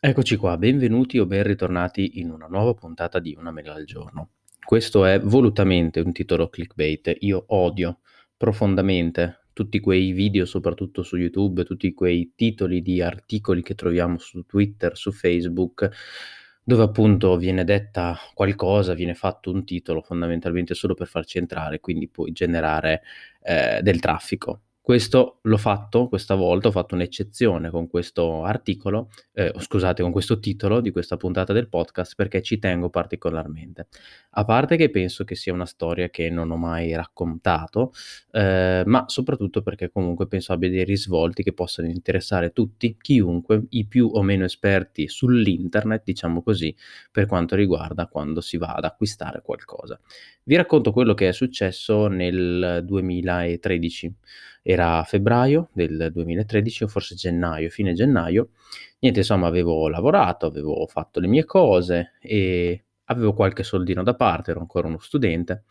Eccoci qua, benvenuti o ben ritornati in una nuova puntata di Una mela al giorno. Questo è volutamente un titolo clickbait. Io odio profondamente tutti quei video, soprattutto su YouTube, tutti quei titoli di articoli che troviamo su Twitter, su Facebook, dove appunto viene detta qualcosa, viene fatto un titolo fondamentalmente solo per farci entrare, quindi poi generare eh, del traffico. Questo l'ho fatto questa volta, ho fatto un'eccezione con questo articolo, eh, scusate, con questo titolo di questa puntata del podcast perché ci tengo particolarmente. A parte che penso che sia una storia che non ho mai raccontato, eh, ma soprattutto perché comunque penso abbia dei risvolti che possano interessare tutti, chiunque, i più o meno esperti sull'internet, diciamo così, per quanto riguarda quando si va ad acquistare qualcosa. Vi racconto quello che è successo nel 2013 era febbraio del 2013 o forse gennaio, fine gennaio. Niente, insomma, avevo lavorato, avevo fatto le mie cose e avevo qualche soldino da parte, ero ancora uno studente.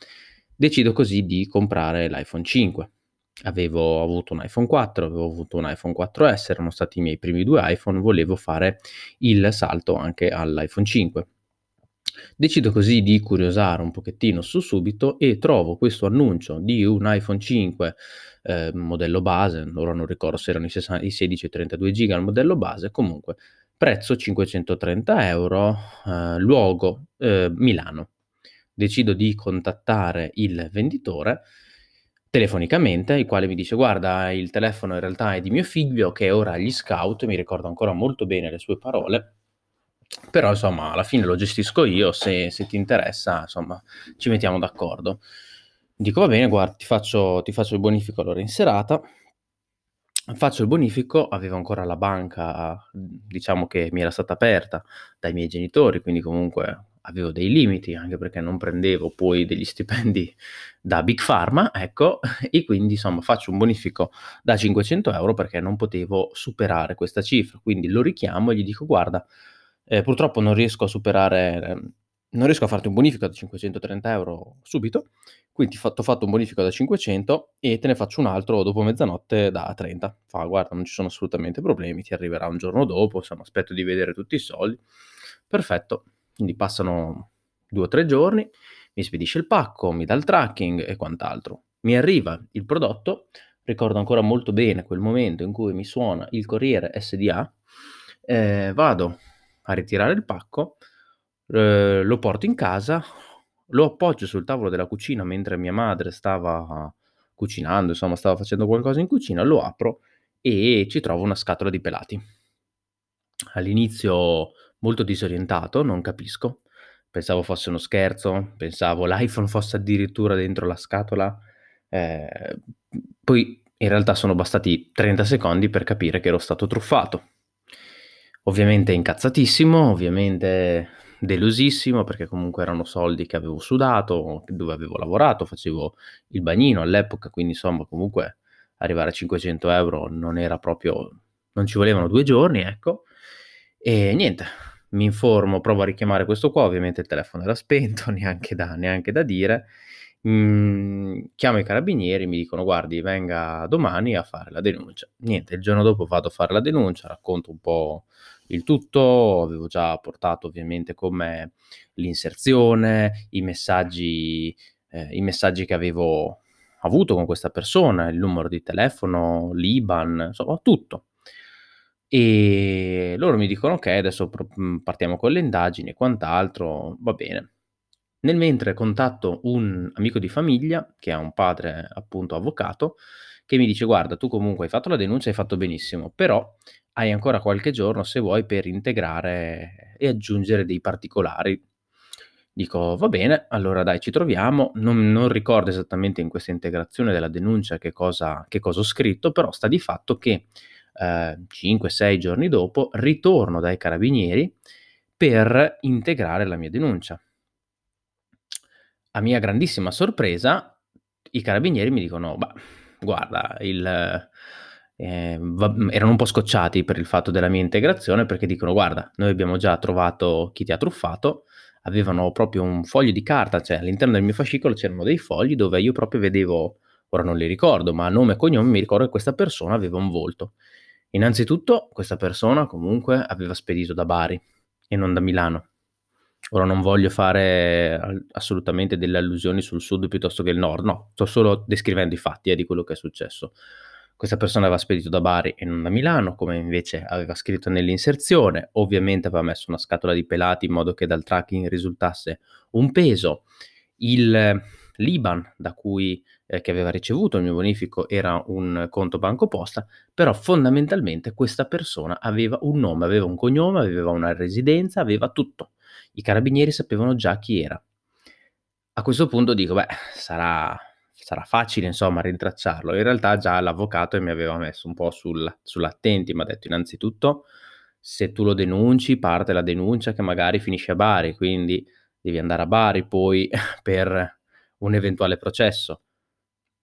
Decido così di comprare l'iPhone 5. Avevo avuto un iPhone 4, avevo avuto un iPhone 4S, erano stati i miei primi due iPhone, volevo fare il salto anche all'iPhone 5. Decido così di curiosare un pochettino su Subito e trovo questo annuncio di un iPhone 5 eh, modello base, ora non ricordo se erano i, 60, i 16 o 32 giga il modello base, comunque prezzo 530 euro, eh, luogo eh, Milano. Decido di contattare il venditore telefonicamente, il quale mi dice guarda il telefono in realtà è di mio figlio che è ora agli scout, mi ricordo ancora molto bene le sue parole, però insomma alla fine lo gestisco io, se, se ti interessa insomma ci mettiamo d'accordo. Dico va bene, guarda ti faccio, ti faccio il bonifico allora in serata, faccio il bonifico, avevo ancora la banca diciamo che mi era stata aperta dai miei genitori, quindi comunque avevo dei limiti, anche perché non prendevo poi degli stipendi da Big Pharma, ecco, e quindi insomma faccio un bonifico da 500 euro perché non potevo superare questa cifra, quindi lo richiamo e gli dico guarda eh, purtroppo non riesco a superare, eh, non riesco a farti un bonifico da 530 euro subito, quindi ti ho fatto, fatto un bonifico da 500 e te ne faccio un altro dopo mezzanotte da 30. Fa, guarda, non ci sono assolutamente problemi, ti arriverà un giorno dopo, insomma, aspetto di vedere tutti i soldi. Perfetto, quindi passano due o tre giorni, mi spedisce il pacco, mi dà il tracking e quant'altro. Mi arriva il prodotto, ricordo ancora molto bene quel momento in cui mi suona il corriere SDA, eh, vado a ritirare il pacco, eh, lo porto in casa, lo appoggio sul tavolo della cucina mentre mia madre stava cucinando, insomma stava facendo qualcosa in cucina, lo apro e ci trovo una scatola di pelati. All'inizio molto disorientato, non capisco, pensavo fosse uno scherzo, pensavo l'iPhone fosse addirittura dentro la scatola, eh, poi in realtà sono bastati 30 secondi per capire che ero stato truffato. Ovviamente incazzatissimo, ovviamente delusissimo perché comunque erano soldi che avevo sudato, dove avevo lavorato, facevo il bagnino all'epoca, quindi insomma comunque arrivare a 500 euro non era proprio, non ci volevano due giorni, ecco. E niente, mi informo, provo a richiamare questo qua, ovviamente il telefono era spento, neanche da, neanche da dire. Mm, chiamo i carabinieri, mi dicono guardi venga domani a fare la denuncia. Niente, il giorno dopo vado a fare la denuncia, racconto un po' il tutto, avevo già portato ovviamente con me l'inserzione, i messaggi, eh, i messaggi che avevo avuto con questa persona, il numero di telefono, l'IBAN, insomma tutto. E loro mi dicono ok, adesso mm, partiamo con le indagini e quant'altro, va bene. Nel mentre contatto un amico di famiglia, che ha un padre appunto avvocato, che mi dice guarda tu comunque hai fatto la denuncia, hai fatto benissimo, però hai ancora qualche giorno se vuoi per integrare e aggiungere dei particolari. Dico, va bene, allora dai, ci troviamo. Non, non ricordo esattamente in questa integrazione della denuncia che cosa, che cosa ho scritto, però sta di fatto che eh, 5-6 giorni dopo ritorno dai carabinieri per integrare la mia denuncia. A mia grandissima sorpresa, i carabinieri mi dicono, bah, guarda, il eh, va, erano un po' scocciati per il fatto della mia integrazione perché dicono guarda, noi abbiamo già trovato chi ti ha truffato, avevano proprio un foglio di carta, cioè all'interno del mio fascicolo c'erano dei fogli dove io proprio vedevo, ora non li ricordo, ma nome e cognome mi ricordo che questa persona aveva un volto. Innanzitutto questa persona comunque aveva spedito da Bari e non da Milano. Ora non voglio fare assolutamente delle allusioni sul sud piuttosto che il nord, no, sto solo descrivendo i fatti eh, di quello che è successo. Questa persona aveva spedito da Bari e non da Milano, come invece aveva scritto nell'inserzione, ovviamente aveva messo una scatola di pelati in modo che dal tracking risultasse un peso. Il L'IBAN da cui, eh, che aveva ricevuto il mio bonifico era un conto banco posta, però fondamentalmente questa persona aveva un nome, aveva un cognome, aveva una residenza, aveva tutto. I carabinieri sapevano già chi era. A questo punto dico, beh, sarà, sarà facile insomma rintracciarlo. In realtà già l'avvocato mi aveva messo un po' sul, sull'attenti, mi ha detto innanzitutto se tu lo denunci parte la denuncia che magari finisce a Bari, quindi devi andare a Bari poi per un eventuale processo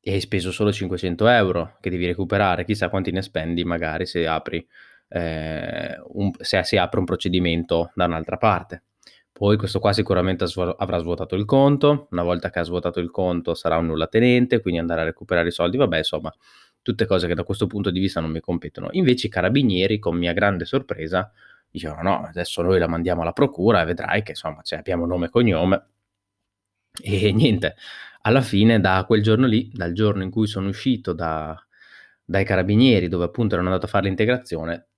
e hai speso solo 500 euro che devi recuperare, chissà quanti ne spendi magari se apri eh, un, se si apre un procedimento da un'altra parte. Poi questo qua sicuramente avrà svuotato il conto, una volta che ha svuotato il conto sarà un nulla tenente, quindi andare a recuperare i soldi, vabbè insomma, tutte cose che da questo punto di vista non mi competono. Invece i carabinieri, con mia grande sorpresa, dicevano no, adesso noi la mandiamo alla procura e vedrai che insomma cioè, abbiamo nome e cognome, e niente, alla fine da quel giorno lì, dal giorno in cui sono uscito da, dai carabinieri, dove appunto ero andato a fare l'integrazione,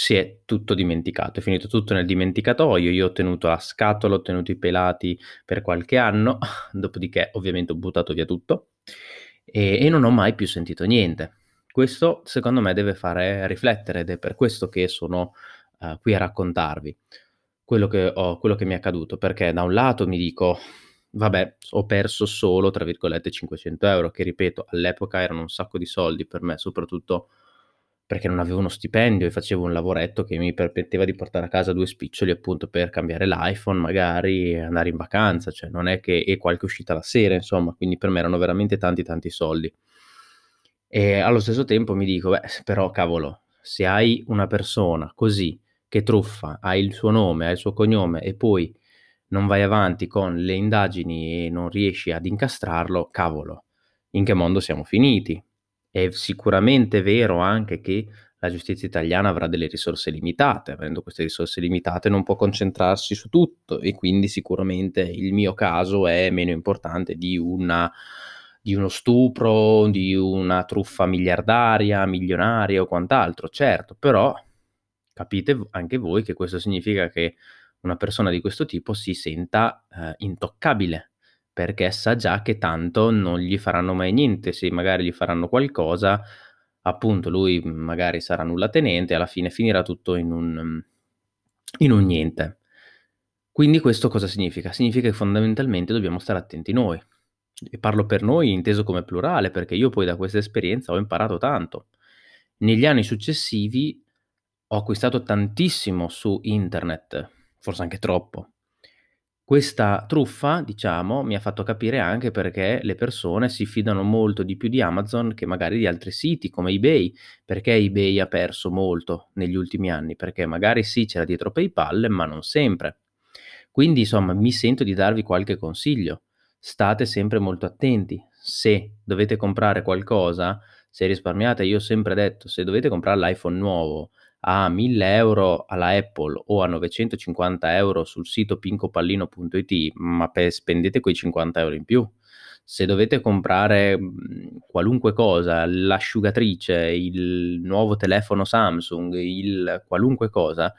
si è tutto dimenticato, è finito tutto nel dimenticatoio, io ho tenuto la scatola, ho tenuto i pelati per qualche anno, dopodiché ovviamente ho buttato via tutto e, e non ho mai più sentito niente. Questo secondo me deve fare riflettere ed è per questo che sono uh, qui a raccontarvi quello che, ho, quello che mi è accaduto, perché da un lato mi dico vabbè, ho perso solo, tra virgolette, 500 euro, che ripeto, all'epoca erano un sacco di soldi per me, soprattutto perché non avevo uno stipendio e facevo un lavoretto che mi permetteva di portare a casa due spiccioli appunto per cambiare l'iPhone, magari andare in vacanza, cioè non è che e qualche uscita la sera, insomma, quindi per me erano veramente tanti tanti soldi. E allo stesso tempo mi dico, beh, però cavolo, se hai una persona così che truffa, ha il suo nome, ha il suo cognome e poi non vai avanti con le indagini e non riesci ad incastrarlo, cavolo, in che mondo siamo finiti? È sicuramente vero anche che la giustizia italiana avrà delle risorse limitate, avendo queste risorse limitate non può concentrarsi su tutto e quindi sicuramente il mio caso è meno importante di, una, di uno stupro, di una truffa miliardaria, milionaria o quant'altro, certo, però capite anche voi che questo significa che una persona di questo tipo si senta eh, intoccabile perché sa già che tanto non gli faranno mai niente, se magari gli faranno qualcosa, appunto lui magari sarà nulla tenente alla fine finirà tutto in un, in un niente. Quindi questo cosa significa? Significa che fondamentalmente dobbiamo stare attenti noi. E parlo per noi inteso come plurale, perché io poi da questa esperienza ho imparato tanto. Negli anni successivi ho acquistato tantissimo su internet, forse anche troppo. Questa truffa, diciamo, mi ha fatto capire anche perché le persone si fidano molto di più di Amazon che magari di altri siti come eBay, perché eBay ha perso molto negli ultimi anni, perché magari sì c'era dietro PayPal, ma non sempre. Quindi, insomma, mi sento di darvi qualche consiglio. State sempre molto attenti. Se dovete comprare qualcosa, se risparmiate, io ho sempre detto, se dovete comprare l'iPhone nuovo, a 1000 euro alla Apple o a 950 euro sul sito pincopallino.it, ma pe- spendete quei 50 euro in più. Se dovete comprare qualunque cosa, l'asciugatrice, il nuovo telefono Samsung, il qualunque cosa,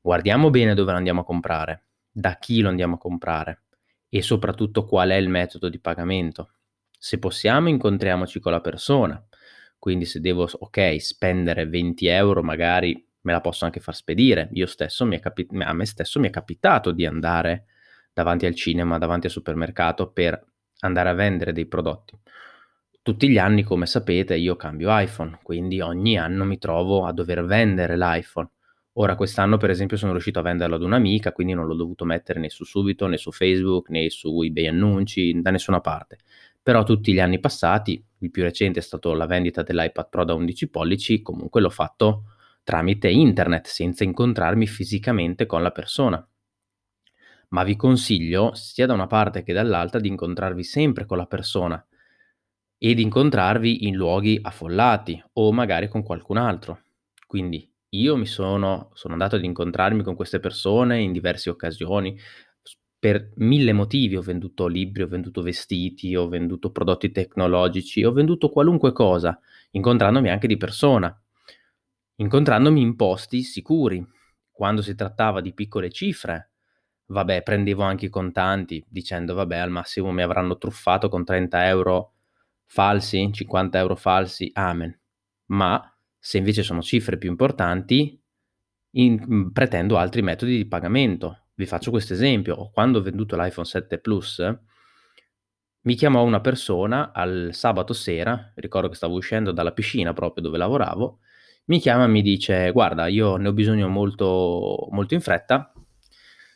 guardiamo bene dove lo andiamo a comprare, da chi lo andiamo a comprare e soprattutto qual è il metodo di pagamento. Se possiamo, incontriamoci con la persona quindi se devo, ok, spendere 20 euro, magari me la posso anche far spedire. Io stesso mi è capi- a me stesso mi è capitato di andare davanti al cinema, davanti al supermercato per andare a vendere dei prodotti. Tutti gli anni, come sapete, io cambio iPhone, quindi ogni anno mi trovo a dover vendere l'iPhone. Ora quest'anno, per esempio, sono riuscito a venderlo ad un'amica, quindi non l'ho dovuto mettere né su Subito, né su Facebook, né su eBay Annunci, da nessuna parte. Però tutti gli anni passati, il più recente è stato la vendita dell'iPad Pro da 11 pollici, comunque l'ho fatto tramite internet, senza incontrarmi fisicamente con la persona. Ma vi consiglio, sia da una parte che dall'altra, di incontrarvi sempre con la persona e di incontrarvi in luoghi affollati o magari con qualcun altro. Quindi io mi sono sono andato ad incontrarmi con queste persone in diverse occasioni, per 1000 motivi. Ho venduto libri, ho venduto vestiti, ho venduto prodotti tecnologici, ho venduto qualunque cosa, incontrandomi anche di persona, incontrandomi in posti sicuri. Quando si trattava di piccole cifre, vabbè, prendevo anche i contanti dicendo: "Vabbè, al massimo mi avranno truffato con 30 € falsi, 50 € falsi, amen." Ma se invece sono cifre più importanti, in pretendo altri metodi di pagamento. Vi faccio questo esempio: quando ho venduto l'iPhone 7 Plus, mi chiamò una persona al sabato sera, ricordo che stavo uscendo dalla piscina proprio dove lavoravo, mi chiama e mi dice: "Guarda, io ne ho bisogno molto molto in fretta,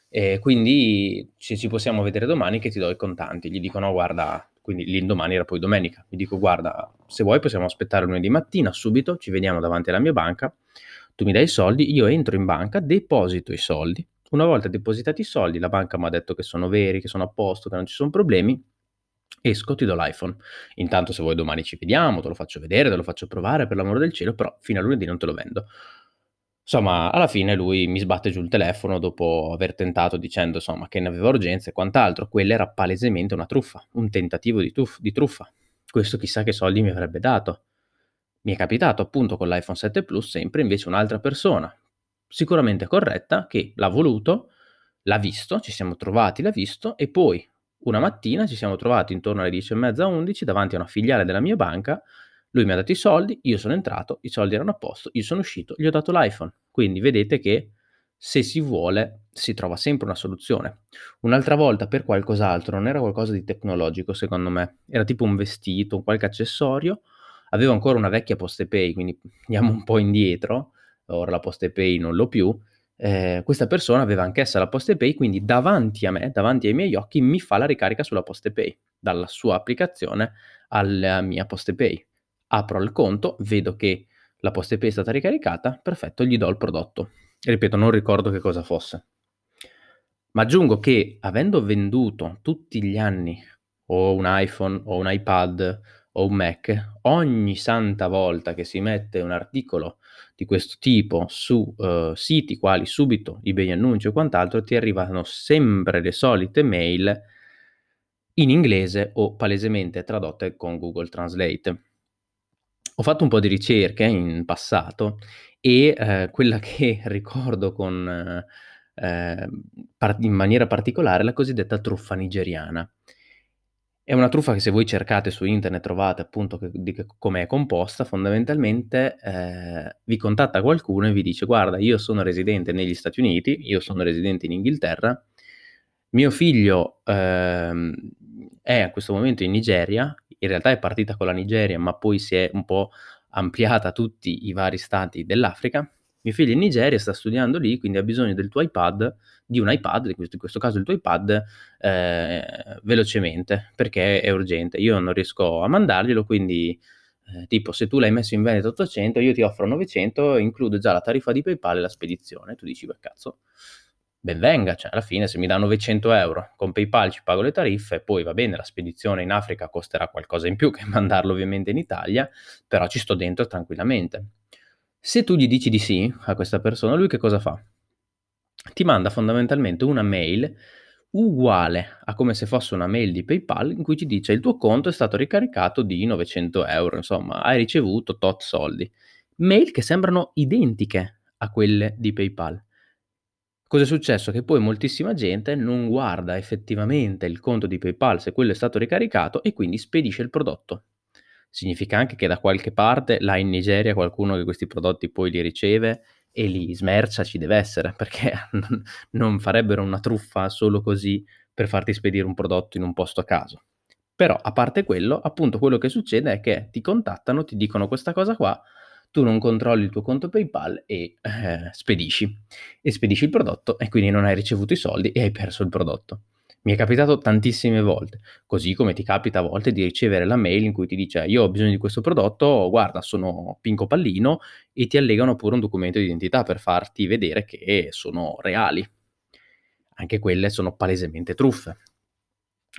e quindi se ci possiamo vedere domani che ti do i contanti." Gli dico: "No, guarda" quindi l'indomani era poi domenica. Gli dico: "Guarda, se vuoi possiamo aspettare lunedì mattina, subito, ci vediamo davanti alla mia banca, tu mi dai i soldi, io entro in banca, deposito i soldi. Una volta depositati i soldi, la banca m'ha detto che sono veri, che sono a posto, che non ci son problemi, esco, ti do l'iPhone. Intanto se vuoi domani ci vediamo, te lo faccio vedere, te lo faccio provare, per l'amore del cielo, però fino a lunedì non te lo vendo." Somma, alla fine lui mi sbatte giù il telefono dopo aver tentato dicendo, somma, che ne aveva urgenza e quant'altro. Quella era palesemente una truffa, un tentativo di tuf di truffa. Questo chissà che soldi mi avrebbe dato. Mi è capitato appunto con l'iPhone 7 Plus sempre invece un'altra persona, sicuramente corretta, che l'ha voluto, l'ha visto, ci siamo trovati, l'ha visto e poi una mattina ci siamo trovati intorno alle 10 e mezza, 11 davanti a una filiale della mia banca, lui mi ha dato i soldi, io sono entrato, i soldi erano a posto, io sono uscito, gli ho dato l'iPhone. Quindi vedete che se si vuole si trova sempre una soluzione. Un'altra volta per qualcos'altro, non era qualcosa di tecnologico secondo me, era tipo un vestito, qualche accessorio, avevo ancora una vecchia PostePay, quindi andiamo un po' indietro, ora la PostePay non l'ho più, ehm, questa persona aveva anch'essa la PostePay, quindi davanti a me, davanti ai miei occhi, mi fa la ricarica sulla PostePay, dalla sua applicazione alla mia PostePay. Apro il conto, vedo che la PostePay è stata ricaricata, perfetto, gli do il prodotto. Ripeto, non ricordo che cosa fosse. Ma aggiungo che avendo venduto tutti gli anni o un iPhone o un iPad o un Mac, ogni santa volta che si mette un articolo di questo tipo su, uhm, siti quali Subito, eBay Annunci o quant'altro, ti arrivano sempre le solite mail in inglese o palesemente tradotte con Google Translate. Ho fatto un po' di ricerche in passato e, ehm, quella che ricordo con ehm, par in maniera particolare, è la cosiddetta truffa nigeriana. È una truffa che se voi cercate su internet trovate appunto come è composta, fondamentalmente, ehm, vi contatta qualcuno e vi dice: "Guarda, io sono residente negli Stati Uniti, io sono residente in Inghilterra, mio figlio, ehm, è a questo momento in Nigeria, in realtà è partita con la Nigeria, ma poi si è un po' ampliata a tutti i vari stati dell'Africa. Mio figlio è in Nigeria, sta studiando lì, quindi ha bisogno del tuo iPad di un iPad, in questo caso il tuo iPad, ehm, velocemente, perché è urgente. Io non riesco a mandarglielo, quindi, ehm, tipo se tu l'hai messo in vendita a 800, io ti offro 900, includo già la tariffa di PayPal e la spedizione." Tu dici: "Beh, cazzo, ben venga, cioè alla fine se mi dà 900 € con PayPal ci pago le tariffe, poi va bene la spedizione in Africa costerà qualcosa in più che mandarlo ovviamente in Italia, però ci sto dentro tranquillamente." Se tu gli dici di sì a questa persona, lui che cosa fa? Ti manda fondamentalmente una mail uguale a come se fosse una mail di PayPal in cui ti dice: "Il tuo conto è stato ricaricato di 900 €, insomma hai ricevuto tot soldi." Mail che sembrano identiche a quelle di PayPal. Cos'è successo? Che poi moltissima gente non guarda effettivamente il conto di PayPal, se quello è stato ricaricato e quindi spedisce il prodotto. Significa anche che da qualche parte, là in Nigeria, qualcuno che questi prodotti poi li riceve e li smercia ci deve essere, perché non farebbero una truffa solo così per farti spedire un prodotto in un posto a caso. Però a parte quello, appunto quello che succede è che ti contattano, ti dicono questa cosa qua, tu non controlli il tuo conto PayPal e, eh, spedisci. E spedisci il prodotto e quindi non hai ricevuto i soldi e hai perso il prodotto. Mi è capitato tantissime volte, così come ti capita a volte di ricevere la mail in cui ti dice: "Io ho bisogno di questo prodotto, guarda sono Pinco Pallino" e ti allegano pure un documento di identità per farti vedere che sono reali. Anche quelle sono palesemente truffe.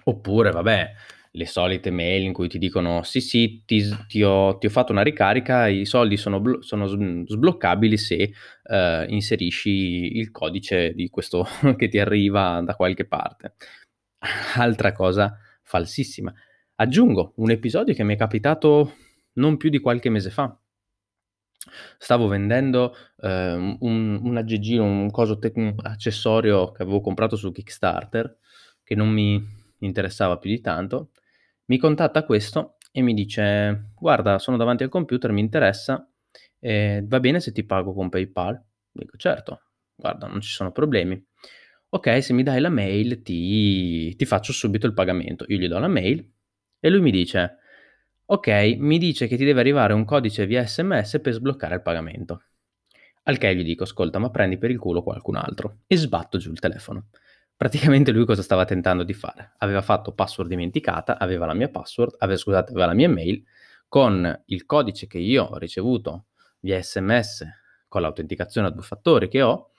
Oppure vabbè, le solite mail in cui ti dicono sì sì ti, ti, ho, ti ho, fatto una ricarica, i soldi sono, blo- sono sbloccabili se uh, inserisci il codice di questo che ti arriva da qualche parte. Altra cosa falsissima. Aggiungo un episodio che mi è capitato non più di qualche mese fa. Stavo vendendo eh, un, un aggeggino, un coso tec- un accessorio che avevo comprato su Kickstarter, che non mi interessava più di tanto. Mi contatta questo e mi dice: Guarda, sono davanti al computer, mi interessa. Eh, va bene se ti pago con PayPal? Dico: Certo, guarda, non ci sono problemi. Ok, se mi dai la mail ti, ti faccio subito il pagamento. Io gli do la mail e lui mi dice: Ok, mi dice che ti deve arrivare un codice via sms per sbloccare il pagamento. Al che gli dico, ascolta, ma prendi per il culo qualcun altro. E sbatto giù il telefono. Praticamente lui cosa stava tentando di fare? Aveva fatto password dimenticata, aveva la mia password, aveva, scusate, aveva la mia mail, con il codice che io ho ricevuto via sms con l'autenticazione a due fattori che ho,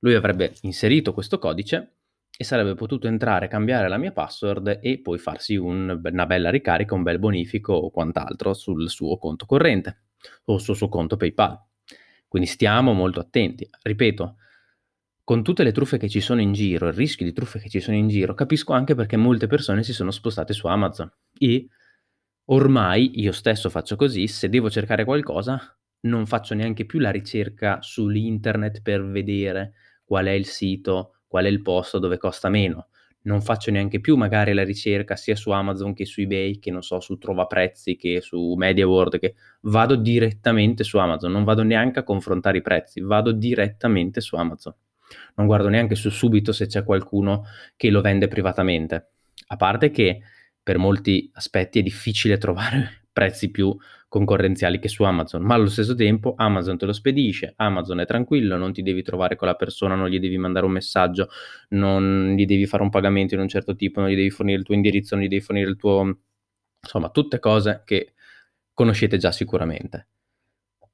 lui avrebbe inserito questo codice e sarebbe potuto entrare, cambiare la mia password e poi farsi un, una bella ricarica, un bel bonifico o quant'altro sul suo conto corrente o sul suo conto PayPal. Quindi stiamo molto attenti. Ripeto, con tutte le truffe che ci sono in giro, il rischio di truffe che ci sono in giro, capisco anche perché molte persone si sono spostate su Amazon e ormai io stesso faccio così, se devo cercare qualcosa non faccio neanche più la ricerca sull'internet per vedere qual è il sito qual è il posto dove costa meno. Non faccio neanche più magari la ricerca sia su Amazon che su eBay, che non so, su Trova Prezzi, che su MediaWorld, che vado direttamente su Amazon, non vado neanche a confrontare i prezzi, vado direttamente su Amazon. Non guardo neanche su subito se c'è qualcuno che lo vende privatamente. A parte che per molti aspetti è difficile trovare prezzi più concorrenziali che su Amazon, ma allo stesso tempo Amazon te lo spedisce, Amazon è tranquillo, non ti devi trovare con la persona, non gli devi mandare un messaggio, non gli devi fare un pagamento di un certo tipo, non gli devi fornire il tuo indirizzo, non gli devi fornire il tuo... insomma, tutte cose che conoscete già sicuramente.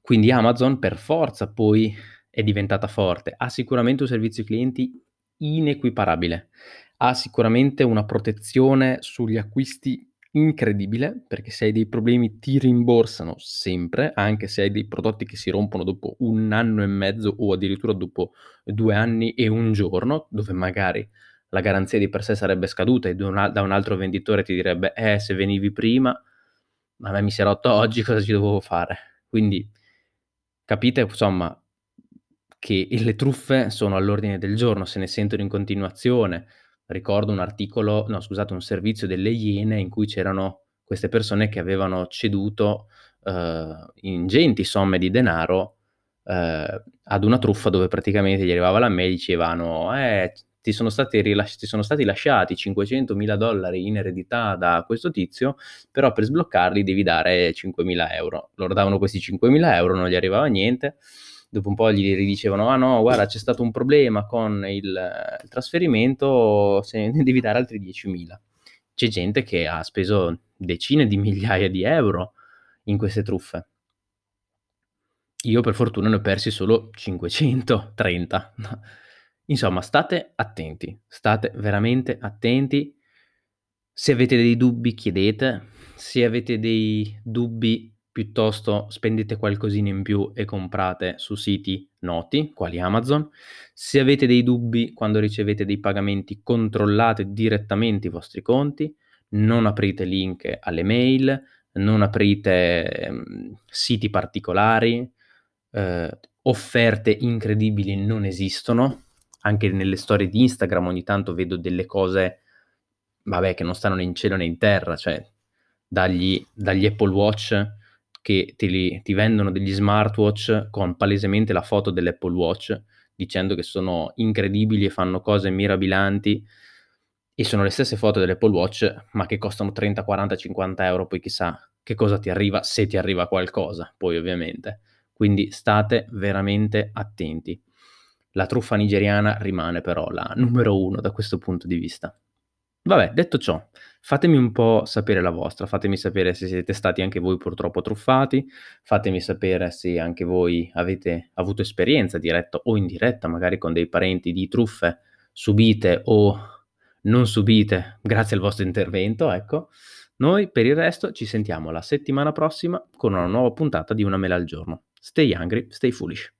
Quindi Amazon per forza poi è diventata forte, ha sicuramente un servizio clienti inequiparabile, ha sicuramente una protezione sugli acquisti incredibile perché se hai dei problemi ti rimborsano sempre, anche se hai dei prodotti che si rompono dopo un anno e mezzo o addirittura dopo due anni e un giorno, dove magari la garanzia di per sé sarebbe scaduta e da un altro venditore ti direbbe eh se venivi prima, ma a me mi si è rotto oggi, cosa ci dovevo fare? Quindi capite insomma che le truffe sono all'ordine del giorno, se ne sentono in continuazione ricordo un articolo, no scusate, un servizio delle Iene in cui c'erano queste persone che avevano ceduto uh, ingenti somme di denaro uh, ad una truffa dove praticamente gli arrivava la mail e dicevano eh, ti sono, stati rilasci- ti sono stati lasciati 500 mila dollari in eredità da questo tizio, però per sbloccarli devi dare 5 mila euro. Loro davano questi 5 mila euro, non gli arrivava niente dopo un po' gli ridicevano, ah no, guarda c'è stato un problema con il, il trasferimento, se ne devi dare altri 10.000. C'è gente che ha speso decine di migliaia di euro in queste truffe. Io per fortuna ne ho persi solo 530. Insomma, state attenti, state veramente attenti. Se avete dei dubbi, chiedete. Se avete dei dubbi, piuttosto spendete qualcosina in più e comprate su siti noti, quali Amazon. Se avete dei dubbi quando ricevete dei pagamenti, controllate direttamente i vostri conti, non aprite link alle mail, non aprite eh, siti particolari, eh, offerte incredibili non esistono. Anche nelle storie di Instagram ogni tanto vedo delle cose, vabbè, che non stanno né in cielo né in terra, cioè dagli, dagli Apple Watch che li, ti vendono degli smartwatch con palesemente la foto dell'Apple Watch dicendo che sono incredibili e fanno cose mirabilanti e sono le stesse foto dell'Apple Watch ma che costano 30, 40, 50 euro poi chissà che cosa ti arriva se ti arriva qualcosa poi ovviamente. Quindi state veramente attenti. La truffa nigeriana rimane però la numero uno da questo punto di vista. Vabbè, detto ciò, fatemi un po' sapere la vostra, fatemi sapere se siete stati anche voi purtroppo truffati, fatemi sapere se anche voi avete avuto esperienza diretta o indiretta, magari con dei parenti di truffe subite o non subite grazie al vostro intervento, ecco. Noi per il resto ci sentiamo la settimana prossima con una nuova puntata di Una mela al giorno. Stay hungry, stay foolish.